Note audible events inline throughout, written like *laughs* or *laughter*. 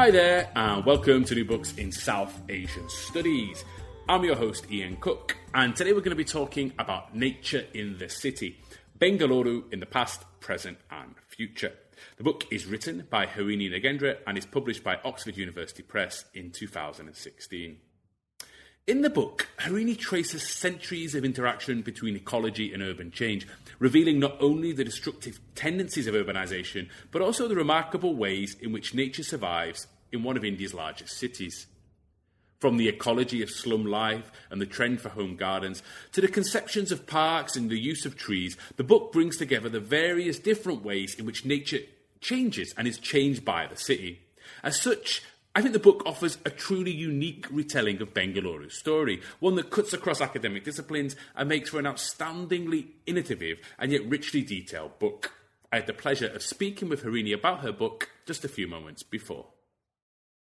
Hi there, and welcome to New Books in South Asian Studies. I'm your host, Ian Cook, and today we're going to be talking about nature in the city, Bengaluru in the past, present, and future. The book is written by Harini Nagendra and is published by Oxford University Press in 2016. In the book, Harini traces centuries of interaction between ecology and urban change, revealing not only the destructive tendencies of urbanisation, but also the remarkable ways in which nature survives in one of India's largest cities. From the ecology of slum life and the trend for home gardens to the conceptions of parks and the use of trees, the book brings together the various different ways in which nature changes and is changed by the city. As such, I think the book offers a truly unique retelling of Bengaluru's story, one that cuts across academic disciplines and makes for an outstandingly innovative and yet richly detailed book. I had the pleasure of speaking with Harini about her book just a few moments before.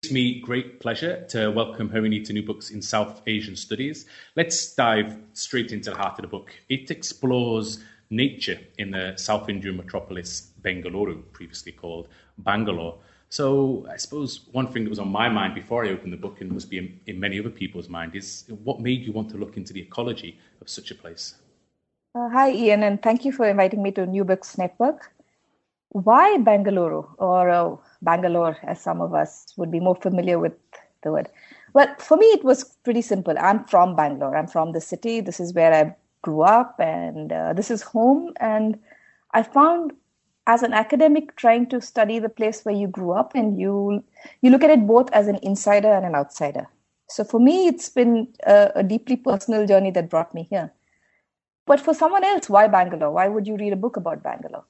It's me great pleasure to welcome Harini to New Books in South Asian Studies. Let's dive straight into the heart of the book. It explores nature in the South Indian metropolis Bengaluru, previously called Bangalore. So I suppose one thing that was on my mind before I opened the book and must be in, many other people's mind is what made you want to look into the ecology of such a place? Uh, hi, Ian, and thank you for inviting me to New Books Network. Why Bangalore, or uh, Bangalore, as some of us would be more familiar with the word? Well, for me, it was pretty simple. I'm from Bangalore. I'm from the city. This is where I grew up, and uh, this is home. And I found as an academic trying to study the place where you grew up and you you look at it both as an insider and an outsider. So for me it's been a, a, deeply personal journey that brought me here. But for someone else why bangalore? Why would you read a book about bangalore?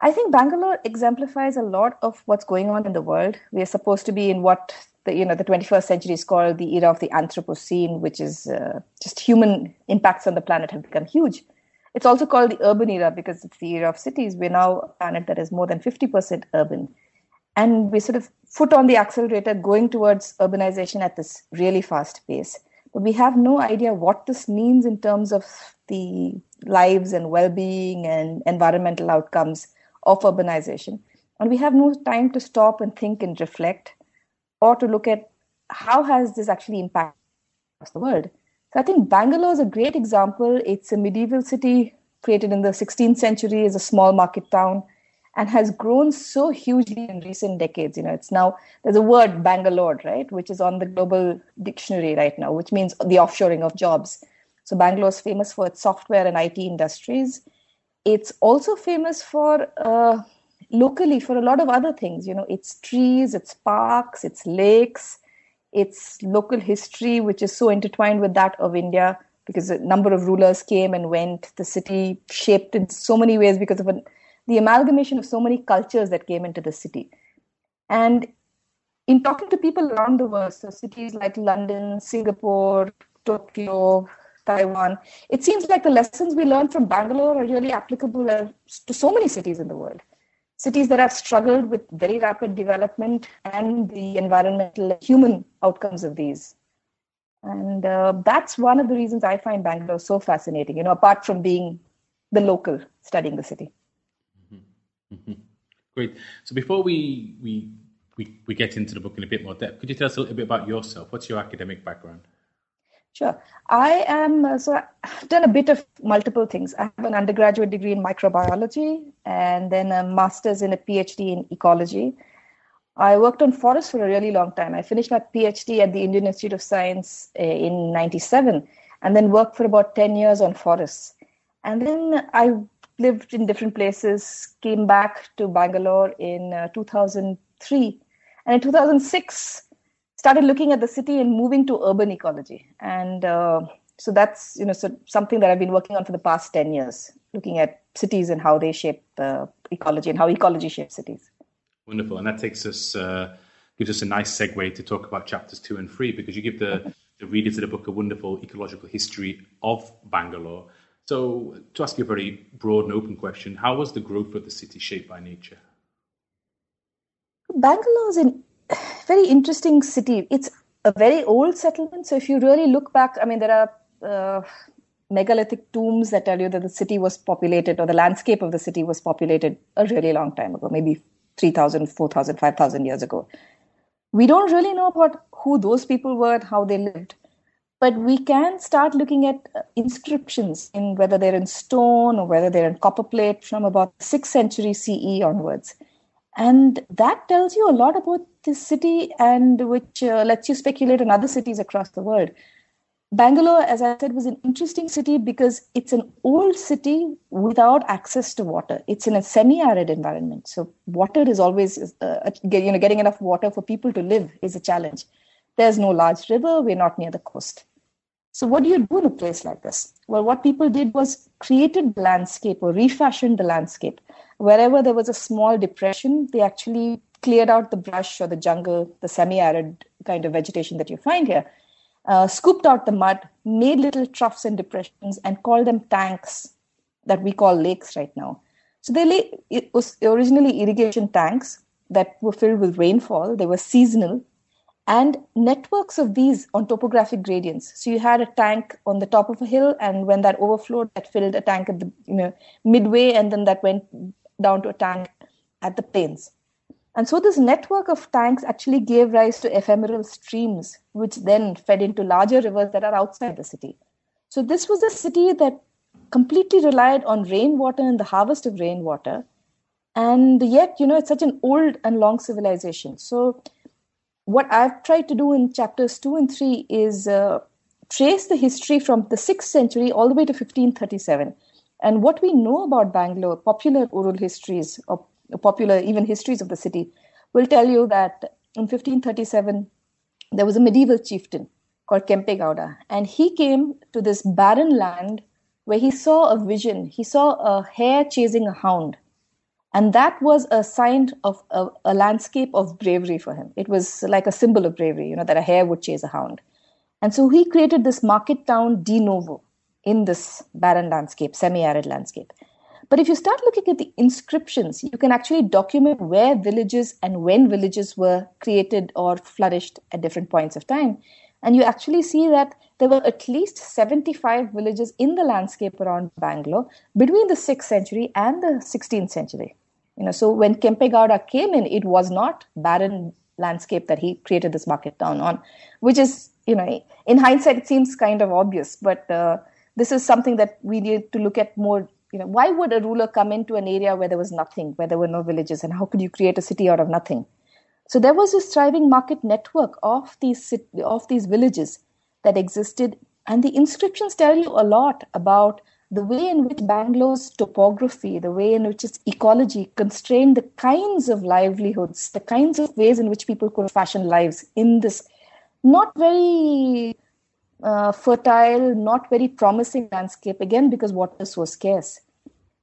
I think bangalore exemplifies a lot of what's going on in the world. We are supposed to be in what the you know the 21st century is called the era of the anthropocene which is uh, just human impacts on the planet have become huge it's also called the urban era because it's the era of cities. We're now a planet that is more than 50% urban. And we sort of foot on the accelerator going towards urbanization at this really fast pace. But we have no idea what this means in terms of the lives and well being and environmental outcomes of urbanization. And we have no time to stop and think and reflect or to look at how has this actually impacted the world. So I think Bangalore is a great example. It's a medieval city created in the 16th century as a small market town and has grown so hugely in recent decades. You know, it's now there's a word Bangalore, right, which is on the global dictionary right now, which means the offshoring of jobs. So Bangalore is famous for its software and IT industries. It's also famous for uh, locally for a lot of other things. You know, its trees, its parks, its lakes, its local history, which is so intertwined with that of India, because a number of rulers came and went. The city shaped in so many ways because of a, the amalgamation of so many cultures that came into the city. And in talking to people around the world, so cities like London, Singapore, Tokyo, Taiwan, it seems like the lessons we learned from Bangalore are really applicable to so many cities in the world cities that have struggled with very rapid development and the environmental human outcomes of these. And uh, that's one of the reasons i find bangalore so fascinating you know apart from being the local studying the city. Mm-hmm. Mm-hmm. great. So before we, we we we get into the book in a bit more depth could you tell us a little bit about yourself? What's your academic background Sure. I am, uh, so I've done a bit of multiple things. I have an undergraduate degree in microbiology and then a master's in a PhD in ecology. I worked on forests for a really long time. I finished my PhD at the Indian Institute of Science uh, in 97 and then worked for about 10 years on forests. And then I lived in different places, came back to Bangalore in uh, 2003. And in 2006, started looking at the city and moving to urban ecology and uh, so that's you know so something that i've been working on for the past 10 years looking at cities and how they shape uh, ecology and how ecology shapes cities. Wonderful, and that takes us uh, gives us a nice segue to talk about chapters two and three because you give the, the readers of the book a wonderful ecological history of Bangalore. So, to ask you a very broad and open question, how was the growth of the city shaped by nature? Bangalore is a very interesting city. It's a very old settlement. So, if you really look back, I mean, there are uh, megalithic tombs that tell you that the city was populated or the landscape of the city was populated a really long time ago, maybe 3,000, 4,000, 5,000 years ago. We don't really know about who those people were and how they lived, but we can start looking at uh, inscriptions in whether they're in stone or whether they're in copper plate from about 6th century CE onwards. And that tells you a lot about this city and which uh, lets you speculate on other cities across the world. Bangalore, as I said, was an interesting city because it's an old city without access to water. It's in a semi-arid environment, so water is always, uh, you know, getting enough water for people to live is a challenge. There's no large river. We're not near the coast. So what do you do in a place like this? Well, what people did was created the landscape or refashioned the landscape. Wherever there was a small depression, they actually cleared out the brush or the jungle, the semi-arid kind of vegetation that you find here uh, scooped out the mud, made little troughs and depressions, and called them tanks that we call lakes right now. So they lay, it was originally irrigation tanks that were filled with rainfall. They were seasonal, and networks of these on topographic gradients. So you had a tank on the top of a hill, and when that overflowed, that filled a tank at the you know midway, and then that went down to a tank at the plains. And so this network of tanks actually gave rise to ephemeral streams, which then fed into larger rivers that are outside the city. So this was a city that completely relied on rainwater and the harvest of rainwater. And yet, you know, it's such an old and long civilization. So what I've tried to do in chapters two and three is uh, trace the history from the 6th century all the way to 1537. And what we know about Bangalore, popular oral histories or popular even histories of the city will tell you that in 1537 there was a medieval chieftain called Kempe Gowda, and he came to this barren land where he saw a vision. He saw a hare chasing a hound, and that was a sign of a, a landscape of bravery for him. It was like a symbol of bravery, you know, that a hare would chase a hound. And so he created this market town de novo in this barren landscape, semi arid landscape. But if you start looking at the inscriptions, you can actually document where villages and when villages were created or flourished at different points of time. And you actually see that there were at least 75 villages in the landscape around Bangalore between the 6th century and the 16th century. You know, so when Kempe Gowda came in, it was not barren landscape that he created this market town on, which is, you know, in hindsight, it seems kind of obvious, but uh, this is something that we need to look at more you know why would a ruler come into an area where there was nothing where there were no villages and how could you create a city out of nothing so there was this thriving market network of these of these villages that existed and the inscriptions tell you a lot about the way in which Bangalore's topography, the way in which its ecology constrained the kinds of livelihoods, the kinds of ways in which people could fashion lives in this not very uh, fertile, not very promising landscape, again, because water so scarce.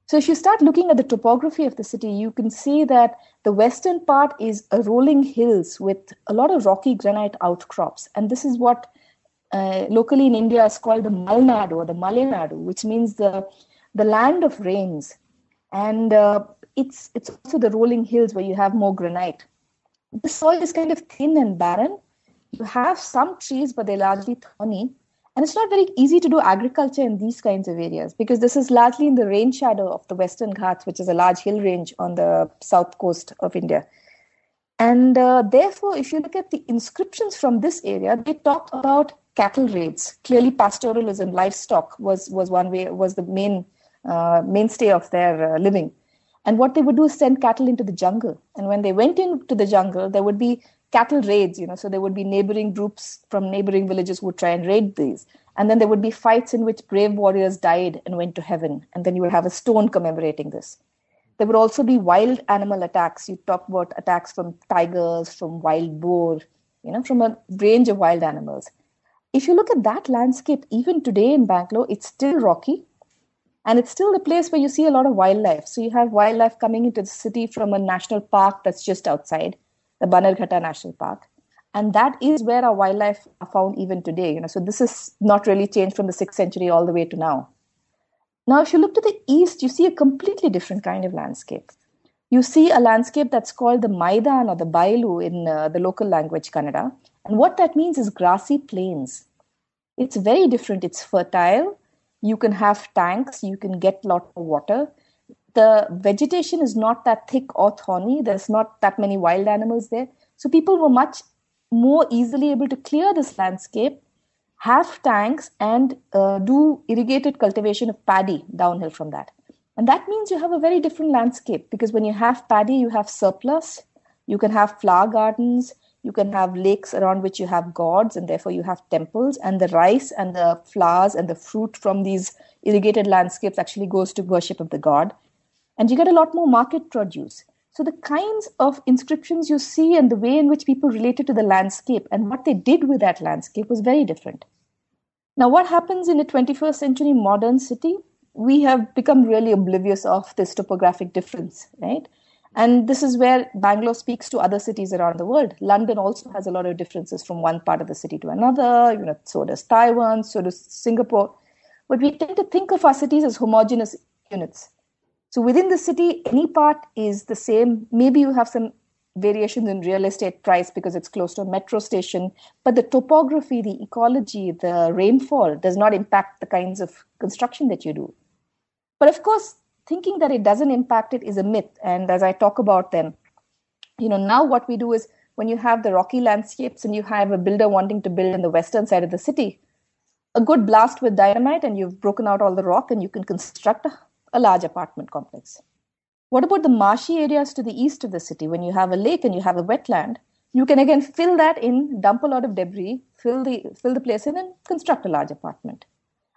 So, if you start looking at the topography of the city, you can see that the western part is a rolling hills with a lot of rocky granite outcrops. And this is what uh, locally in India is called the Malnadu or the Malenadu, which means the, the land of rains. And uh, it's, it's also the rolling hills where you have more granite. The soil is kind of thin and barren, you have some trees, but they're largely thorny. And it's not very easy to do agriculture in these kinds of areas because this is largely in the rain shadow of the Western Ghats, which is a large hill range on the south coast of India. And uh, therefore, if you look at the inscriptions from this area, they talk about cattle raids. Clearly, pastoralism, livestock was was one way was the main uh, mainstay of their uh, living. And what they would do is send cattle into the jungle. And when they went into the jungle, there would be cattle raids, you know, so there would be neighboring groups from neighboring villages who would try and raid these. And then there would be fights in which brave warriors died and went to heaven. And then you would have a stone commemorating this. There would also be wild animal attacks. You talk about attacks from tigers, from wild boar, you know, from a range of wild animals. If you look at that landscape, even today in Bangalore, it's still rocky. And it's still the place where you see a lot of wildlife. So you have wildlife coming into the city from a national park that's just outside, the Bannerghatta National Park. And that is where our wildlife are found even today. You know, so this is not really changed from the sixth century all the way to now. Now, if you look to the east, you see a completely different kind of landscape. You see a landscape that's called the Maidan or the Bailu in uh, the local language Kannada. And what that means is grassy plains. It's very different. It's fertile. You can have tanks. You can get a lot of water. The vegetation is not that thick or thorny. There's not that many wild animals there. So people were much more easily able to clear this landscape have tanks and uh, do irrigated cultivation of paddy downhill from that. And that means you have a very different landscape because when you have paddy, you have surplus, you can have flower gardens, you can have lakes around which you have gods, and therefore you have temples, and the rice and the flowers and the fruit from these irrigated landscapes actually goes to worship of the god. And you get a lot more market produce. So the kinds of inscriptions you see and the way in which people related to the landscape and what they did with that landscape was very different. Now, what happens in a 21st century modern city? We have become really oblivious of this topographic difference, right? And this is where Bangalore speaks to other cities around the world. London also has a lot of differences from one part of the city to another. You know, so does Taiwan, so does Singapore. But we tend to think of our cities as homogeneous units. So within the city, any part is the same. Maybe you have some variations in real estate price because it's close to a metro station, but the topography, the ecology, the rainfall does not impact the kinds of construction that you do. But of course, thinking that it doesn't impact it is a myth. And as I talk about them, you know, now what we do is when you have the rocky landscapes and you have a builder wanting to build in the western side of the city, a good blast with dynamite and you've broken out all the rock and you can construct a a large apartment complex. What about the marshy areas to the east of the city? When you have a lake and you have a wetland, you can again fill that in, dump a lot of debris, fill the fill the place in, and construct a large apartment.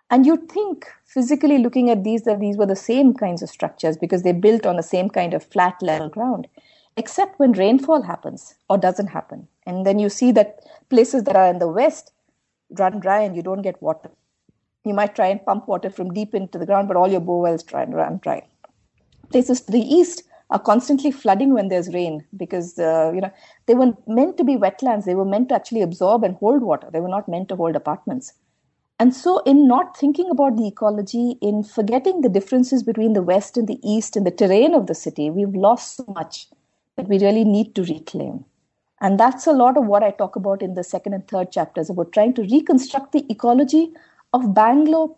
And you'd think, physically looking at these, that these were the same kinds of structures because they're built on the same kind of flat level ground, except when rainfall happens or doesn't happen. And then you see that places that are in the west run dry and you don't get water. You might try and pump water from deep into the ground, but all your bore wells try and run dry. Places to the east are constantly flooding when there's rain because uh, you know they were meant to be wetlands. They were meant to actually absorb and hold water. They were not meant to hold apartments. And so, in not thinking about the ecology, in forgetting the differences between the west and the east and the terrain of the city, we've lost so much that we really need to reclaim. And that's a lot of what I talk about in the second and third chapters about trying to reconstruct the ecology of Bangalore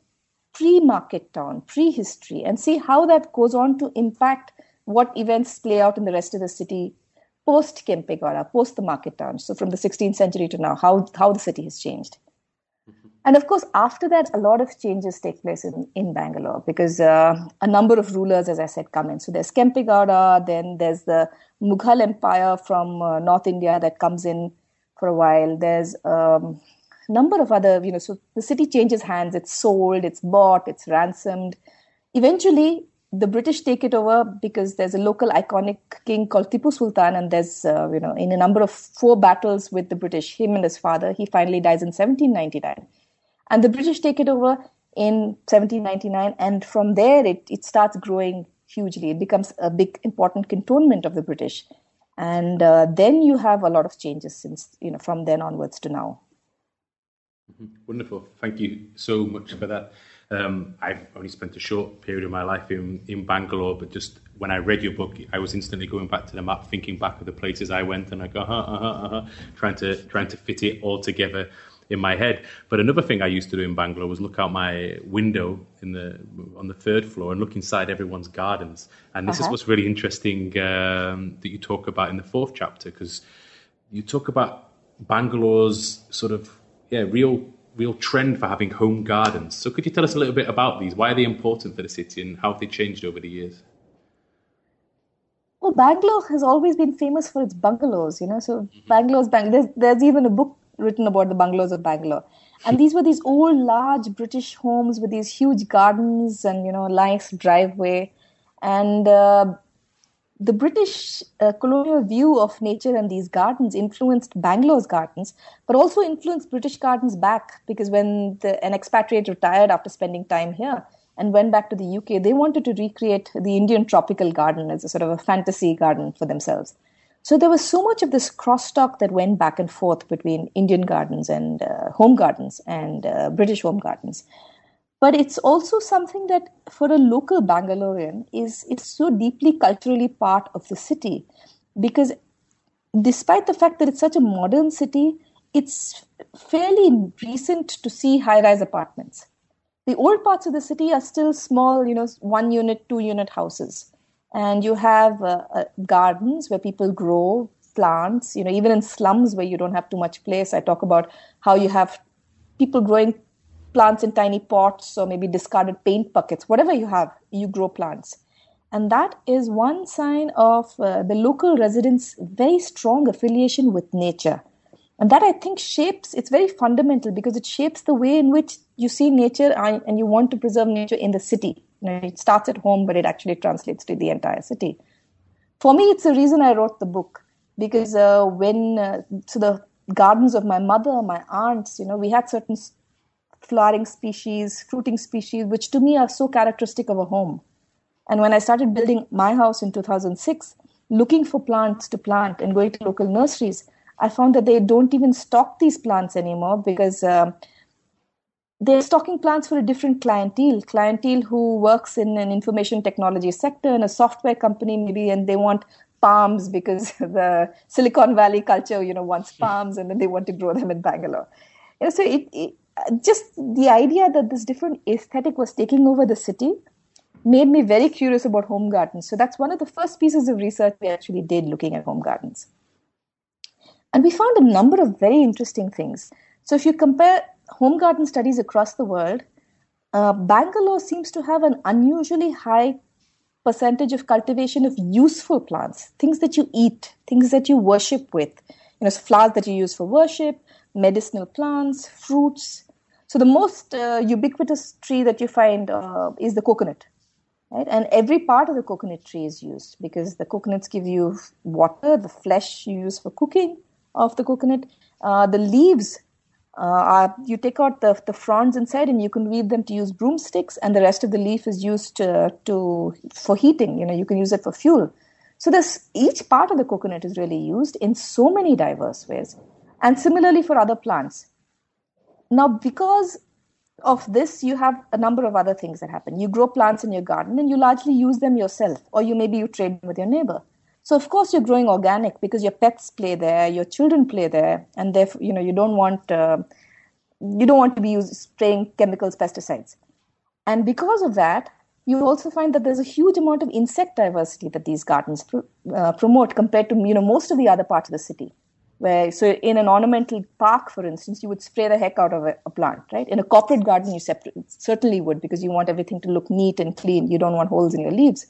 pre market town, pre history, and see how that goes on to impact what events play out in the rest of the city post Kempegowda, post the market town. So from the 16th century to now, how, how the city has changed. Mm-hmm. And of course, after that, a lot of changes take place in, in Bangalore because uh, a number of rulers, as I said, come in. So there's Kempegowda, then there's the Mughal Empire from uh, North India that comes in for a while. There's um, number of other, you know, so the city changes hands, it's sold, it's bought, it's ransomed. Eventually, the British take it over because there's a local iconic king called Tipu Sultan, and there's, uh, you know, in a number of four battles with the British, him and his father, he finally dies in 1799. And the British take it over in 1799, and from there it, it starts growing hugely. It becomes a big, important cantonment of the British. And uh, then you have a lot of changes since, you know, from then onwards to now. Wonderful. Thank you so much for that. Um, I've only spent a short period of my life in, in Bangalore, but just when I read your book, I was instantly going back to the map, thinking back of the places I went, and I go, uh-huh, uh-huh, uh-huh, trying to trying to fit it all together in my head. But another thing I used to do in Bangalore was look out my window in the on the third floor and look inside everyone's gardens. And this uh-huh. is what's really interesting um, that you talk about in the fourth chapter because you talk about Bangalore's sort of yeah, real real trend for having home gardens. So could you tell us a little bit about these? Why are they important for the city and how have they changed over the years? Well, Bangalore has always been famous for its bungalows, you know. So mm-hmm. Bangalore's Bang- there's, there's even a book written about the bungalows of Bangalore. And these were these old, large British homes with these huge gardens and, you know, nice driveway. And uh, the British uh, colonial view of nature and these gardens influenced Bangalore's gardens, but also influenced British gardens back because when the, an expatriate retired after spending time here and went back to the UK, they wanted to recreate the Indian tropical garden as a sort of a fantasy garden for themselves. So there was so much of this crosstalk that went back and forth between Indian gardens and uh, home gardens and uh, British home gardens. But it's also something that for a local Bangalorean is it's so deeply culturally part of the city because despite the fact that it's such a modern city, it's fairly recent to see high-rise apartments. The old parts of the city are still small, you know, one unit, two unit houses and you have uh, uh, gardens where people grow plants you know even in slums where you don't have too much place i talk about how you have people growing plants in tiny pots or maybe discarded paint buckets whatever you have you grow plants. And that is one sign of uh, the local residents very strong affiliation with nature. And that i think shapes it's very fundamental because it shapes the way in which you see nature and you want to preserve nature in the city. You know, it starts at home, but it actually translates to the entire city. For me, it's the reason I wrote the book because uh, when uh, the gardens of my mother, my aunts, you know, we had certain flowering species, fruiting species, which to me are so characteristic of a home. And when I started building my house in 2006, looking for plants to plant and going to local nurseries, I found that they don't even stock these plants anymore because uh, they're stocking plants for a different clientele, clientele who works in an information technology sector in a software company maybe, and they want palms because *laughs* the Silicon Valley culture, you know, wants palms and then they want to grow them in Bangalore. You know, so it, it, just the idea that this different aesthetic was taking over the city made me very curious about home gardens. So that's one of the first pieces of research we actually did looking at home gardens. And we found a number of very interesting things. So if you compare home garden studies across the world, uh, Bangalore seems to have an unusually high percentage of cultivation of useful plants, things that you eat, things that you worship with, you know, flowers that you use for worship, medicinal plants, fruits. So the most uh, ubiquitous tree that you find uh, is the coconut, right? And every part of the coconut tree is used because the coconuts give you water, the flesh you use for cooking of the coconut, uh, the leaves uh, you take out the, the fronds inside and you can weave them to use broomsticks and the rest of the leaf is used uh, to for heating you know you can use it for fuel. So this each part of the coconut is really used in so many diverse ways. And similarly for other plants now because of this you have a number of other things that happen. You grow plants in your garden and you largely use them yourself or you maybe you trade with your neighbor. So of course you're growing organic because your pets play there, your children play there, and therefore you know you don't want uh, you don't want to be using, spraying chemicals, pesticides, and because of that, you also find that there's a huge amount of insect diversity that these gardens uh, promote compared to you know most of the other parts of the city. Where so in an ornamental park, for instance, you would spray the heck out of a, a plant, right? In a corporate garden, you certainly would because you want everything to look neat and clean. You don't want holes in your leaves.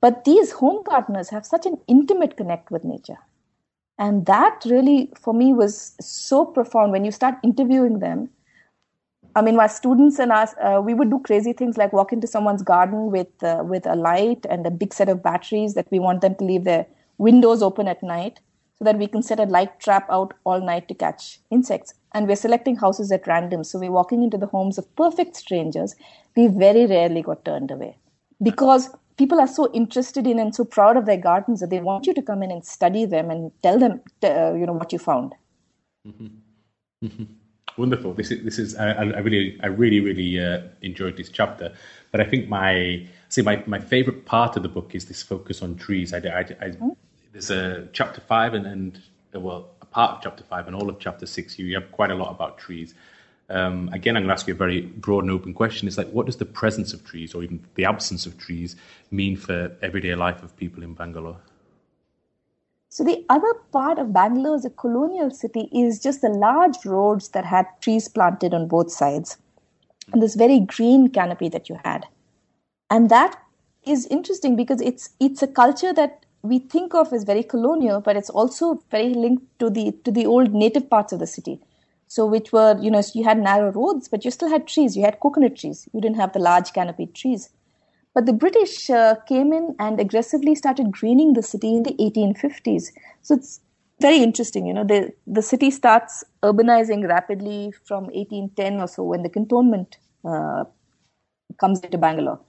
But these home gardeners have such an intimate connect with nature. And that really, for me, was so profound. When you start interviewing them, I mean, my students and us, uh, we would do crazy things like walk into someone's garden with uh, with a light and a big set of batteries that we want them to leave their windows open at night so that we can set a light trap out all night to catch insects. And we're selecting houses at random. So we're walking into the homes of perfect strangers. We very rarely got turned away because people are so interested in and so proud of their gardens that they want you to come in and study them and tell them uh, you know what you found mm-hmm. Mm-hmm. wonderful this is this is i, I really i really really uh, enjoyed this chapter but i think my see my, my favorite part of the book is this focus on trees i, I, I mm-hmm. There's a chapter five and and well a part of chapter five and all of chapter six you have quite a lot about trees um, again, I'm going to ask you a very broad and open question. It's like, what does the presence of trees or even the absence of trees mean for everyday life of people in Bangalore? So, the other part of Bangalore as a colonial city is just the large roads that had trees planted on both sides and this very green canopy that you had. And that is interesting because it's it's a culture that we think of as very colonial, but it's also very linked to the to the old native parts of the city. So, which were, you know, you had narrow roads, but you still had trees. You had coconut trees. You didn't have the large canopied trees. But the British uh, came in and aggressively started greening the city in the 1850s. So it's very interesting. You know, the, the city starts urbanizing rapidly from 1810 or so when the cantonment uh, comes into Bangalore.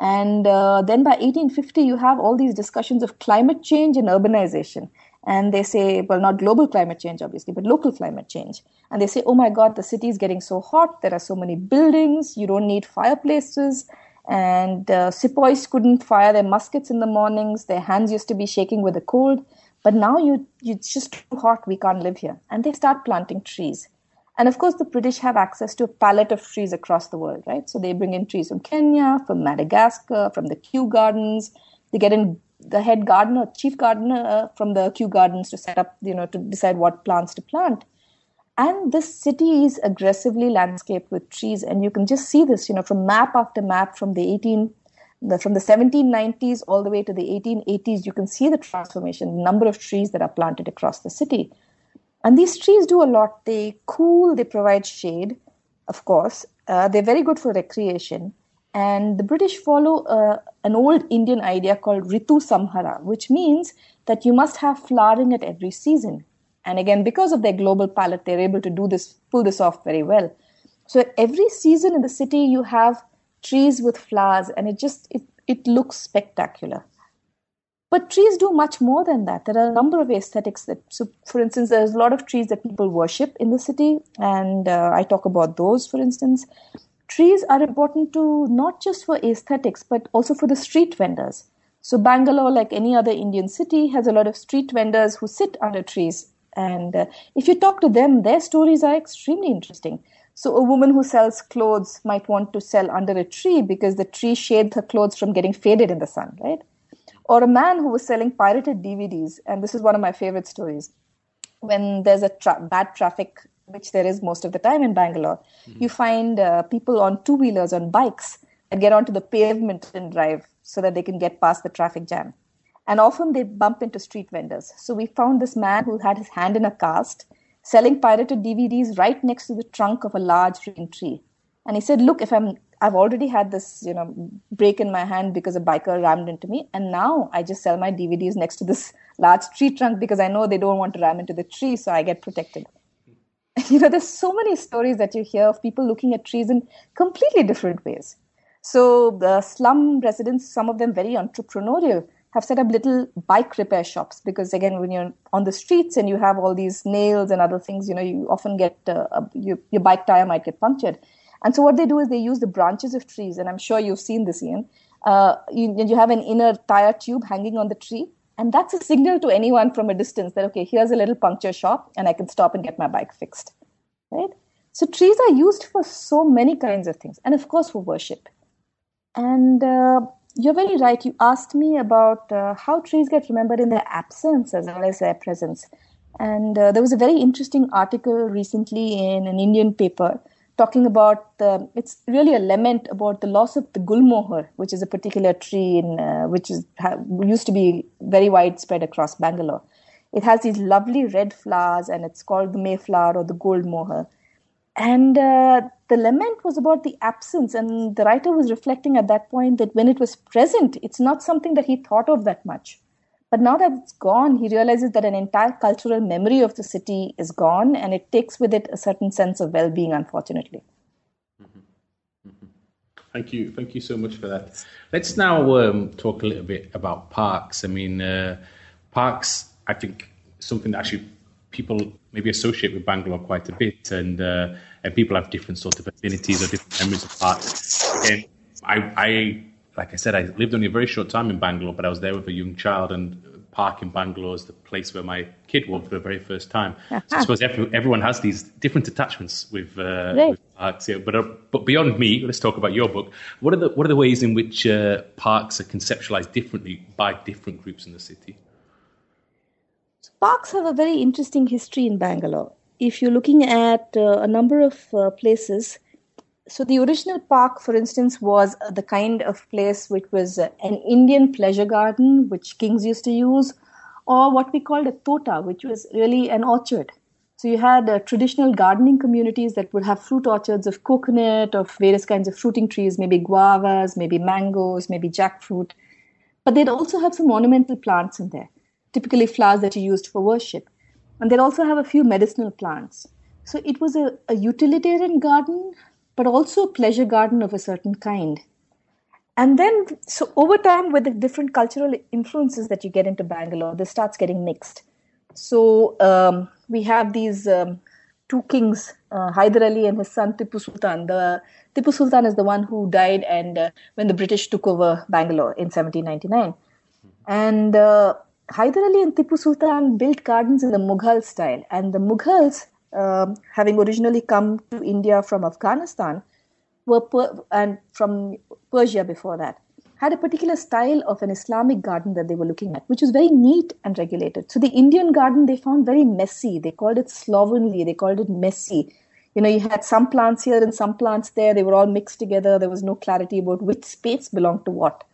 And uh, then by 1850, you have all these discussions of climate change and urbanization. And they say, well, not global climate change, obviously, but local climate change. And they say, oh my God, the city is getting so hot. There are so many buildings. You don't need fireplaces. And uh, sepoys couldn't fire their muskets in the mornings. Their hands used to be shaking with the cold. But now you, it's just too hot. We can't live here. And they start planting trees. And of course, the British have access to a palette of trees across the world, right? So they bring in trees from Kenya, from Madagascar, from the Kew Gardens. They get in the head gardener, chief gardener uh, from the Kew Gardens to set up, you know, to decide what plants to plant. And this city is aggressively landscaped with trees, and you can just see this, you know, from map after map from the 18, the, from the 1790s all the way to the 1880s. You can see the transformation, the number of trees that are planted across the city. And these trees do a lot. They cool, they provide shade, of course. Uh, they're very good for recreation. And the British follow uh, an old Indian idea called Ritu Samhara, which means that you must have flowering at every season. And again, because of their global palette, they're able to do this, pull this off very well. So every season in the city, you have trees with flowers, and it just it, it looks spectacular. But trees do much more than that. There are a number of aesthetics that, so for instance, there's a lot of trees that people worship in the city, and uh, I talk about those, for instance. Trees are important to not just for aesthetics, but also for the street vendors. So, Bangalore, like any other Indian city, has a lot of street vendors who sit under trees. And uh, if you talk to them, their stories are extremely interesting. So, a woman who sells clothes might want to sell under a tree because the tree shades her clothes from getting faded in the sun, right? Or a man who was selling pirated DVDs. And this is one of my favorite stories. When there's a tra- bad traffic, which there is most of the time in Bangalore, mm-hmm. you find uh, people on two wheelers, on bikes, that get onto the pavement and drive so that they can get past the traffic jam. And often they bump into street vendors. So we found this man who had his hand in a cast selling pirated DVDs right next to the trunk of a large green tree. And he said, Look, if I'm I've already had this, you know, break in my hand because a biker rammed into me, and now I just sell my DVDs next to this *laughs* large tree trunk because I know they don't want to ram into the tree, so I get protected. *laughs* You know, there's so many stories that you hear of people looking at trees in completely different ways. So the slum residents, some of them very entrepreneurial, have set up little bike repair shops because again, when you're on the streets and you have all these nails and other things, you know, you often get uh, your, your bike tire might get punctured and so what they do is they use the branches of trees, and I'm sure you've seen this, Ian. Uh, you, you have an inner tire tube hanging on the tree, and that's a signal to anyone from a distance that okay, here's a little puncture shop, and I can stop and get my bike fixed. Right? So trees are used for so many kinds of things, and of course for worship. And uh, you're very right. You asked me about uh, how trees get remembered in their absence as well as their presence. And uh, there was a very interesting article recently in an Indian paper talking about the, it's really a lament about the loss of the gulmohar, which is a particular tree in, uh, which is used to be very widespread across Bangalore. It has these lovely red flowers, and it's called the Mayflower or the gold mohur. And uh, the lament was about the absence, and the writer was reflecting at that point that when it was present, it's not something that he thought of that much. But now that it's gone, he realizes that an entire cultural memory of the city is gone and it takes with it a certain sense of well being, unfortunately. Thank you. Thank you so much for that. Let's now um, talk a little bit about parks. I mean, uh, parks, I think, something that actually people maybe associate with Bangalore quite a bit, and uh, and people have different sort of affinities or different memories of parks. And I, I like I said, I lived only a very short time in Bangalore, but I was there with a young child, and park in Bangalore is the place where my kid walked for the very first time. Uh-huh. So I suppose every, everyone has these different attachments with, uh, right. with parks. Yeah. But uh, but beyond me, let's talk about your book. What are the what are the ways in which uh, parks are conceptualized differently by different groups in the city? Parks have a very interesting history in Bangalore. If you're looking at uh, a number of uh, places so the original park, for instance, was the kind of place which was an Indian pleasure garden, which kings used to use, or what we called a tota, which was really an orchard. So you had uh, traditional gardening communities that would have fruit orchards of coconut, of various kinds of fruiting trees, maybe guavas, maybe mangoes, maybe jackfruit. But they'd also have some ornamental plants in there, typically flowers that you used for worship. And they'd also have a few medicinal plants. So it was a, a utilitarian garden but also a pleasure garden of a certain kind. And then, so over time, with the different cultural influences that you get into Bangalore, this starts getting mixed. So um, we have these um, two kings, uh, Hyder Ali and his son Tipu Sultan. The Tipu Sultan is the one who died, and uh, when the British took over Bangalore in 1799, and uh, Hyder Ali and Tipu Sultan built gardens in the Mughal style, and the Mughals, um, having originally come to India from Afghanistan, were per- and from Persia before that, had a particular style of an Islamic garden that they were looking at, which was very neat and regulated. So the Indian garden they found very messy. They called it slovenly. They called it messy. You know, you had some plants here and some plants there. They were all mixed together. There was no clarity about which space belonged to what.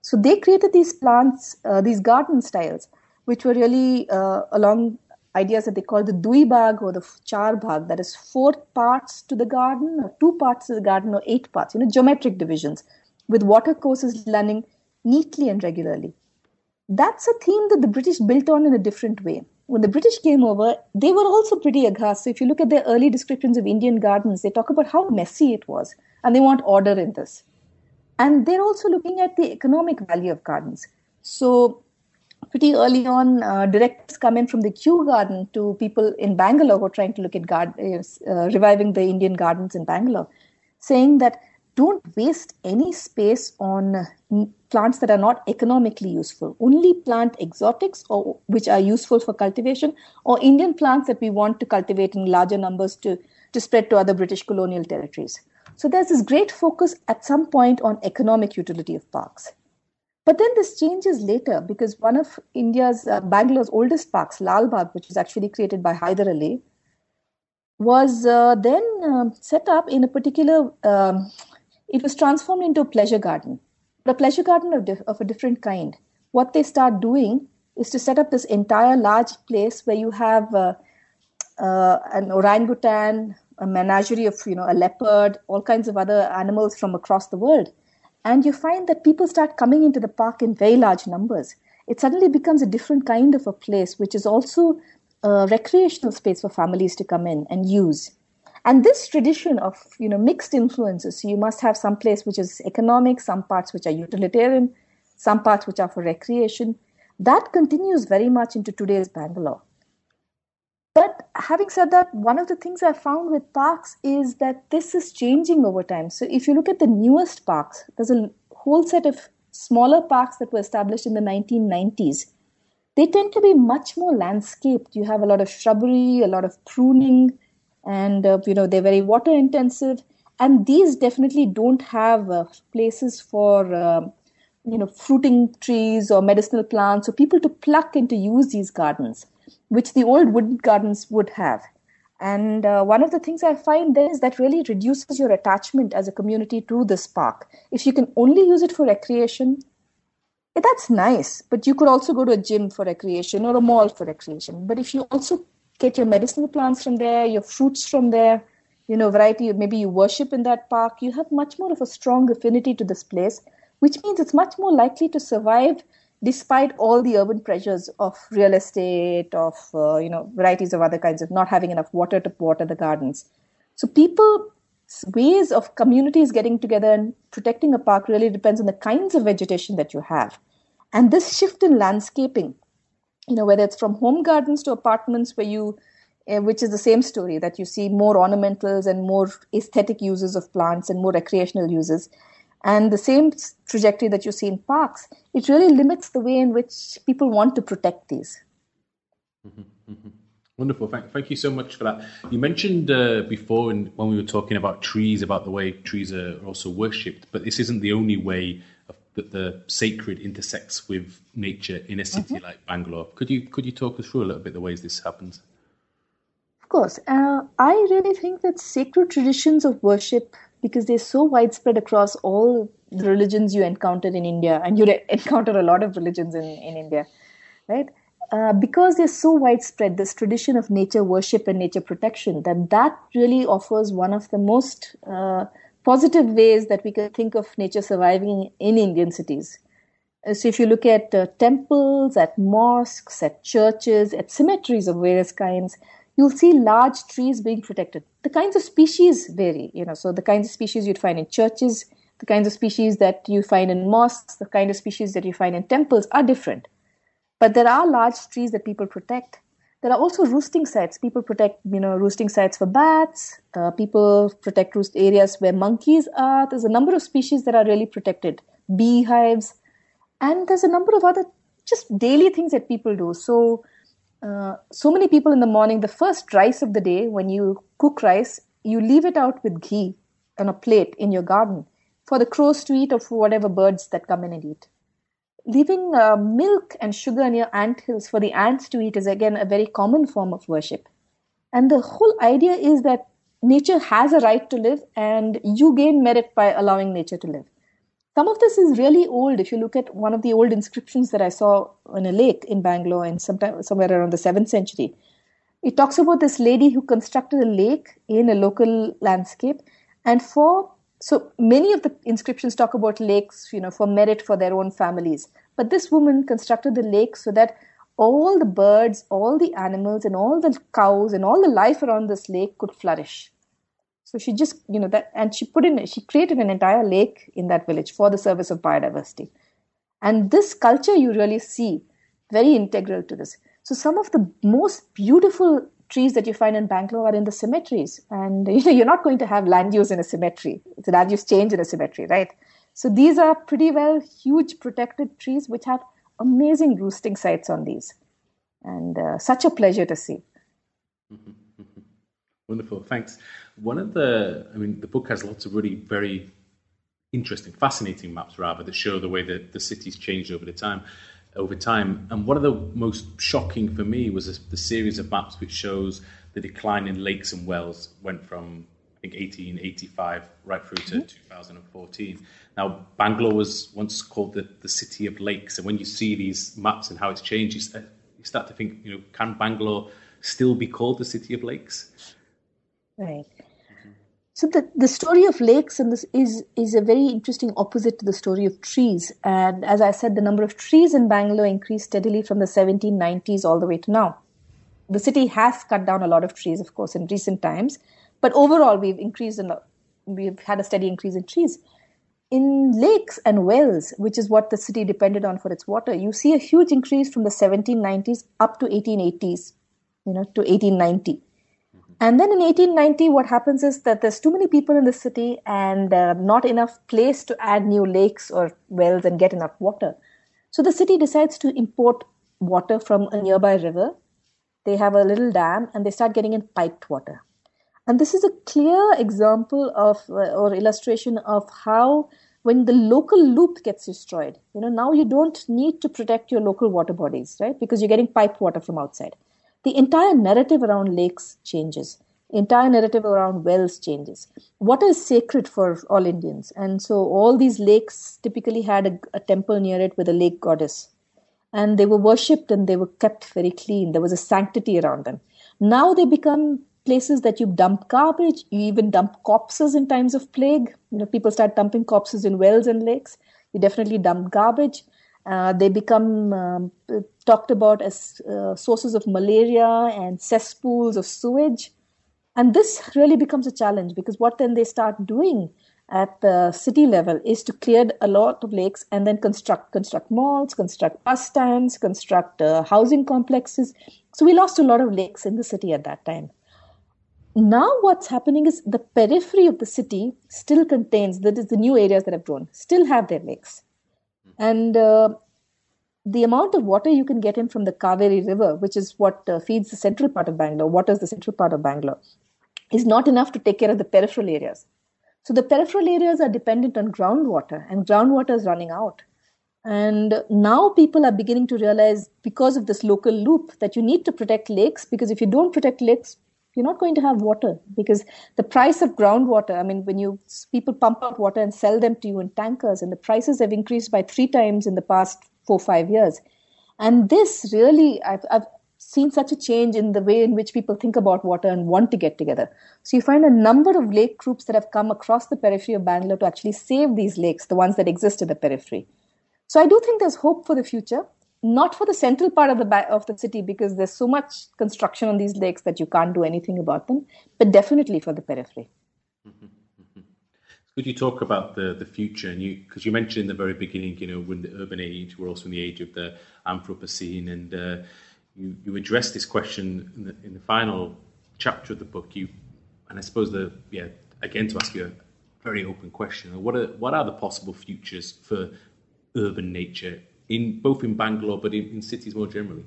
So they created these plants, uh, these garden styles, which were really uh, along ideas that they call the Dui Bag or the Char Bagh, that is four parts to the garden, or two parts to the garden, or eight parts, you know, geometric divisions, with water courses running neatly and regularly. That's a theme that the British built on in a different way. When the British came over, they were also pretty aghast. So if you look at their early descriptions of Indian gardens, they talk about how messy it was, and they want order in this. And they're also looking at the economic value of gardens. So pretty early on, uh, come in from the Kew Garden to people in Bangalore who are trying to look at guard, uh, reviving the Indian gardens in Bangalore, saying that don't waste any space on uh, plants that are not economically useful. Only plant exotics or which are useful for cultivation, or Indian plants that we want to cultivate in larger numbers to, to spread to other British colonial territories. So there's this great focus at some point on economic utility of parks. But then this changes later because one of India's, uh, Bangalore's oldest parks, Lal Bagh, which was actually created by Hyder Ali, was uh, then uh, set up in a particular, um, it was transformed into a pleasure garden, but a pleasure garden of, of a different kind. What they start doing is to set up this entire large place where you have uh, uh, an orangutan, a menagerie of, you know, a leopard, all kinds of other animals from across the world and you find that people start coming into the park in very large numbers. It suddenly becomes a different kind of a place, which is also a recreational space for families to come in and use. And this tradition of you know mixed influences, so you must have some place which is economic, some parts which are utilitarian, some parts which are for recreation. That continues very much into today's Bangalore. But having said that, one of the things I found with parks is that this is changing over time. So if you look at the newest parks, there's a whole set of smaller parks that were established in the 1990s. They tend to be much more landscaped. You have a lot of shrubbery, a lot of pruning, and uh, you know they're very water intensive. And these definitely don't have uh, places for uh, you know fruiting trees or medicinal plants or people to pluck and to use these gardens which the old wooden gardens would have. And uh, one of the things I find there is that really reduces your attachment as a community to this park. If you can only use it for recreation, eh, that's nice, but you could also go to a gym for recreation or a mall for recreation. But if you also get your medicinal plants from there, your fruits from there, you know, variety, maybe you worship in that park, you have much more of a strong affinity to this place, which means it's much more likely to survive despite all the urban pressures of real estate, of uh, you know varieties of other kinds of not having enough water to water the gardens. So people ways of communities getting together and protecting a park really depends on the kinds of vegetation that you have. And this shift in landscaping, you know, whether it's from home gardens to apartments where you uh, which is the same story that you see more ornamentals and more aesthetic uses of plants and more recreational uses and the same trajectory that you see in parks, it really limits the way in which people want to protect these. Mm-hmm, mm-hmm. Wonderful. Thank, thank you so much for that. You mentioned uh, before in, when we were talking about trees, about the way trees are also worshipped, but this isn't the only way of, that the sacred intersects with nature in a city mm-hmm. like Bangalore. Could you could you talk us through a little bit the ways this happens? Of course. Uh, I really think that sacred traditions of worship because they're so widespread across all the religions you encounter in India, and you *laughs* encounter a lot of religions in, in India, right? Uh, because they're so widespread, this tradition of nature worship and nature protection, that that really offers one of the most uh, positive ways that we can think of nature surviving in Indian cities. Uh, so if you look at uh, temples, at mosques, at churches, at cemeteries of various kinds, you'll see large trees being protected. The kinds of species vary, you know, so the kinds of species you'd find in churches, the kinds of species that you find in mosques, the kind of species that you find in temples are different. But there are large trees that people protect. There are also roosting sites. People protect, you know, roosting sites for bats. Uh, people protect roost areas where monkeys are. There's a number of species that are really protected. Beehives, and there's a number of other just daily things that people do. So uh, so many people in the morning, the first rice of the day, when you cook rice, you leave it out with ghee on a plate in your garden for the crows to eat or for whatever birds that come in and eat. Leaving uh, milk and sugar near ant hills for the ants to eat is again a very common form of worship. And the whole idea is that nature has a right to live and you gain merit by allowing nature to live. Some of this is really old. If you look at one of the old inscriptions that I saw in a lake in Bangalore and sometime somewhere around the seventh century, it talks about this lady who constructed a lake in a local landscape, and for so many of the inscriptions talk about lakes, you know, for merit for their own families. But this woman constructed the lake so that all the birds, all the animals, and all the cows and all the life around this lake could flourish. So she just, you know, that, and she put in, she created an entire lake in that village for the service of biodiversity. And this culture you really see very integral to this. So some of the most beautiful trees that you find in Bangalore are in the cemeteries. And *laughs* you know, you're not going to have land use in a cemetery. It's a land use change in a cemetery, right? So these are pretty well huge protected trees which have amazing roosting sites on these. And uh, such a pleasure to see. Wonderful, thanks. One of the, I mean, the book has lots of really very interesting, fascinating maps, rather, that show the way that the city's changed over the time. Over time, and one of the most shocking for me was the series of maps which shows the decline in lakes and wells went from I think 1885 right through to mm-hmm. 2014. Now, Bangalore was once called the, the city of lakes, and when you see these maps and how it's changed, you start, you start to think, you know, can Bangalore still be called the city of lakes? Right. Mm-hmm. So the, the story of lakes and this is is a very interesting opposite to the story of trees. And as I said, the number of trees in Bangalore increased steadily from the 1790s all the way to now. The city has cut down a lot of trees, of course, in recent times, but overall we've increased in we've had a steady increase in trees. In lakes and wells, which is what the city depended on for its water, you see a huge increase from the 1790s up to 1880s, you know, to 1890 and then in 1890, what happens is that there's too many people in the city and uh, not enough place to add new lakes or wells and get enough water. So the city decides to import water from a nearby river. They have a little dam and they start getting in piped water. And this is a clear example of uh, or illustration of how when the local loop gets destroyed, you know, now you don't need to protect your local water bodies, right? Because you're getting piped water from outside the entire narrative around lakes changes. Entire narrative around wells changes. Water is sacred for all indians? And so all these lakes typically had a, a, temple near it with a lake goddess. And they were worshipped and they were kept very clean. There was a sanctity around them. Now they become places that you dump garbage you even dump corpses in times of plague. You know people start dumping corpses in wells and lakes. You definitely dump garbage uh, they become um, talked about as uh, sources of malaria and cesspools of sewage. And this really becomes a challenge because what then they start doing at the city level is to clear a lot of lakes and then construct construct malls, construct bus stands, construct uh, housing complexes. So we lost a lot of lakes in the city at that time. Now what's happening is the periphery of the city still contains that is the new areas that have grown still have their lakes and uh, the amount of water you can get in from the Kaveri River, which is what uh, feeds the central part of Bangalore, waters the central part of Bangalore, is not enough to take care of the peripheral areas. So the peripheral areas are dependent on groundwater, and groundwater is running out. And now people are beginning to realize, because of this local loop, that you need to protect lakes, because if you don't protect lakes, you're not going to have water because the price of groundwater i mean when you people pump out water and sell them to you in tankers and the prices have increased by three times in the past four five years. And this really I've, I've seen such a change in the way in which people think about water and want to get together. So you find a number of lake groups that have come across the periphery of bangalore to actually save these lakes the ones that exist in the periphery. So i do think there's hope for the future not for the central part of the of the city because there's so much construction on these lakes that you can't do anything about them, but definitely for the periphery. Could you talk about the, the future? And you, because you mentioned in the very beginning, you know, we're in the urban age, we're also in the age of the Anthropocene, and uh, you you address this question in the, in the final chapter of the book. You, and I suppose the yeah, again to ask you a very open question: what are what are the possible futures for urban nature in both in Bangalore but in, in cities more generally?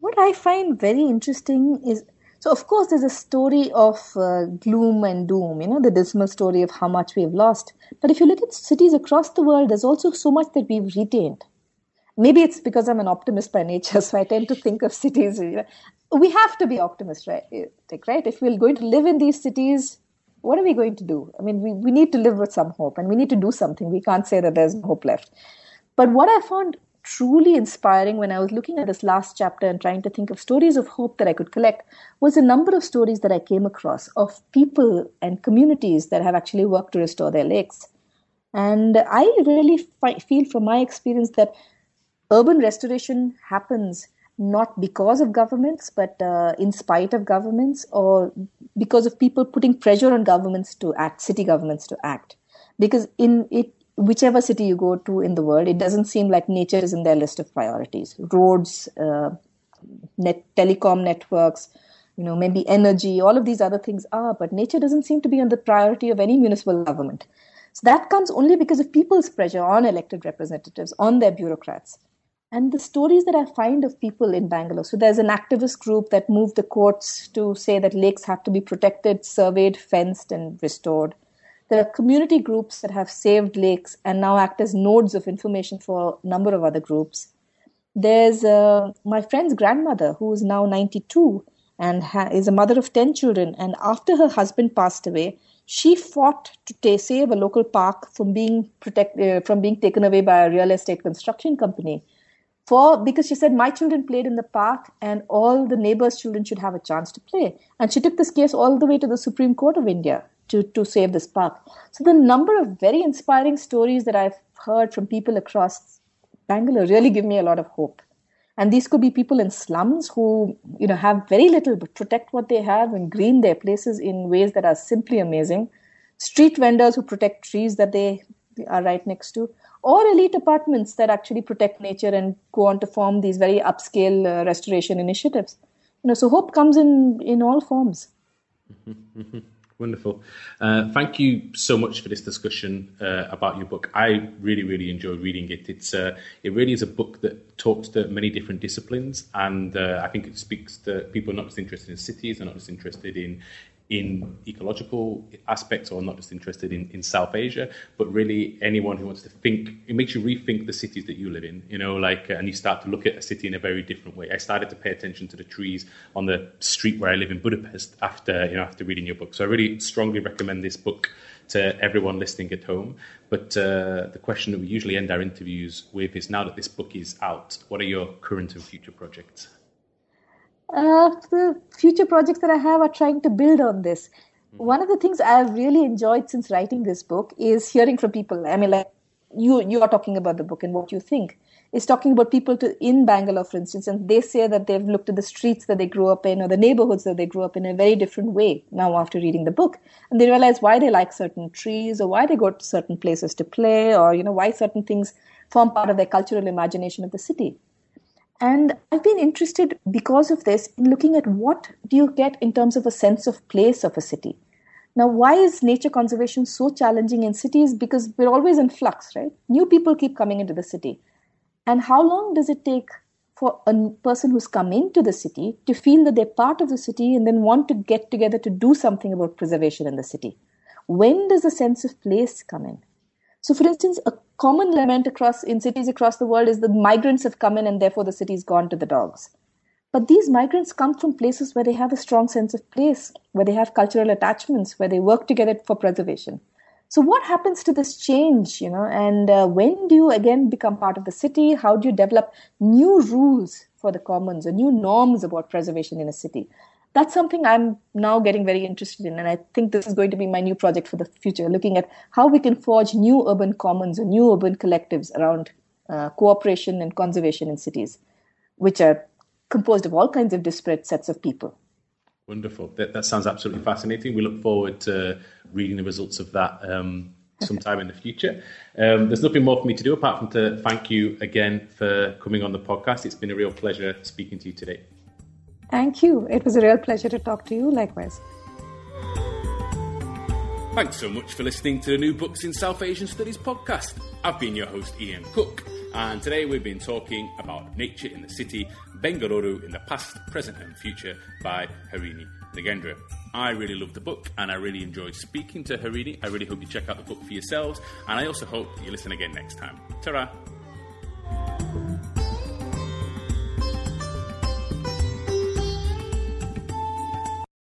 What I find very interesting is so, of course, there's a story of uh, gloom and doom, you know, the dismal story of how much we've lost. But if you look at cities across the world, there's also so much that we've retained. Maybe it's because I'm an optimist by nature, *laughs* so I tend to think of cities. You know, we have to be optimists, right? Right? If we're going to live in these cities, what are we going to do? I mean, we, we need to live with some hope and we need to do something. We can't say that there's no hope left. But what I found truly inspiring when I was looking at this last chapter and trying to think of stories of hope that I could collect was a number of stories that I came across of people and communities that have actually worked to restore their lakes. And I really fi- feel from my experience that urban restoration happens not because of governments, but uh, in spite of governments, or because of people putting pressure on governments to act, city governments to act. Because in it, whichever city you go to in the world, it doesn't seem like nature is in their list of priorities. Roads, uh, net, telecom networks, you know, maybe energy, all of these other things are, but nature doesn't seem to be on the priority of any municipal government. So that comes only because of people's pressure on elected representatives, on their bureaucrats. And the stories that I find of people in Bangalore. So there's an activist group that moved the courts to say that lakes have to be protected, surveyed, fenced, and restored. There are community groups that have saved lakes and now act as nodes of information for a number of other groups. There's uh, my friend's grandmother, who is now 92 and ha- is a mother of 10 children. And after her husband passed away, she fought to t- save a local park from being protect- uh, from being taken away by a real estate construction company. For because she said my children played in the park and all the neighbors' children should have a chance to play. And she took this case all the way to the Supreme Court of India to, to save this park. So the number of very inspiring stories that I've heard from people across Bangalore really give me a lot of hope. And these could be people in slums who, you know, have very little but protect what they have and green their places in ways that are simply amazing. Street vendors who protect trees that they are right next to, or elite apartments that actually protect nature and go on to form these very upscale uh, restoration initiatives. You know, so hope comes in in all forms. *laughs* Wonderful. Uh, thank you so much for this discussion uh, about your book. I really, really enjoyed reading it. It's uh, it really is a book that talks to many different disciplines, and uh, I think it speaks to people not just interested in cities, they're not just interested in in ecological aspects or not just interested in, in South Asia, but really anyone who wants to think, it makes you rethink the cities that you live in, you know, like, and you start to look at a city in a very different way. I started to pay attention to the trees on the street where I live in Budapest after, you know, after reading your book. So I really strongly recommend this book to everyone listening at home. But uh, the question that we usually end our interviews with is now that this book is out, what are your current and future projects? Uh, the future projects that I have are trying to build on this. Mm-hmm. One of the things I've really enjoyed since writing this book is hearing from people. I mean, like you, you are talking about the book and what you think. Is talking about people to in Bangalore, for instance, and they say that they've looked at the streets that they grew up in or the neighborhoods that they grew up in a very different way now after reading the book, and they realize why they like certain trees or why they go to certain places to play or you know why certain things form part of their cultural imagination of the city. And I've been interested because of this in looking at what do you get in terms of a sense of place of a city. Now, why is nature conservation so challenging in cities? Because we're always in flux, right? New people keep coming into the city. And how long does it take for a person who's come into the city to feel that they're part of the city and then want to get together to do something about preservation in the city? When does a sense of place come in? So, for instance, a common lament across in cities across the world is that migrants have come in and therefore the city's gone to the dogs. But these migrants come from places where they have a strong sense of place, where they have cultural attachments, where they work together for preservation. So, what happens to this change, you know, and uh, when do you again become part of the city? How do you develop new rules for the commons or new norms about preservation in a city? That's something I'm now getting very interested in. And I think this is going to be my new project for the future, looking at how we can forge new urban commons or new urban collectives around uh, cooperation and conservation in cities, which are composed of all kinds of disparate sets of people. Wonderful. That, that sounds absolutely fascinating. We look forward to reading the results of that um, sometime in the future. Um, there's nothing more for me to do apart from to thank you again for coming on the podcast. It's been a real pleasure speaking to you today. Thank you. It was a real pleasure to talk to you. Likewise. Thanks so much for listening to the New Books in South Asian Studies podcast. I've been your host, Ian Cook, and today we've been talking about nature in the city, Bengaluru in the past, present, and future by Harini Nagendra. I really loved the book and I really enjoyed speaking to Harini. I really hope you check out the book for yourselves, and I also hope you listen again next time. Ta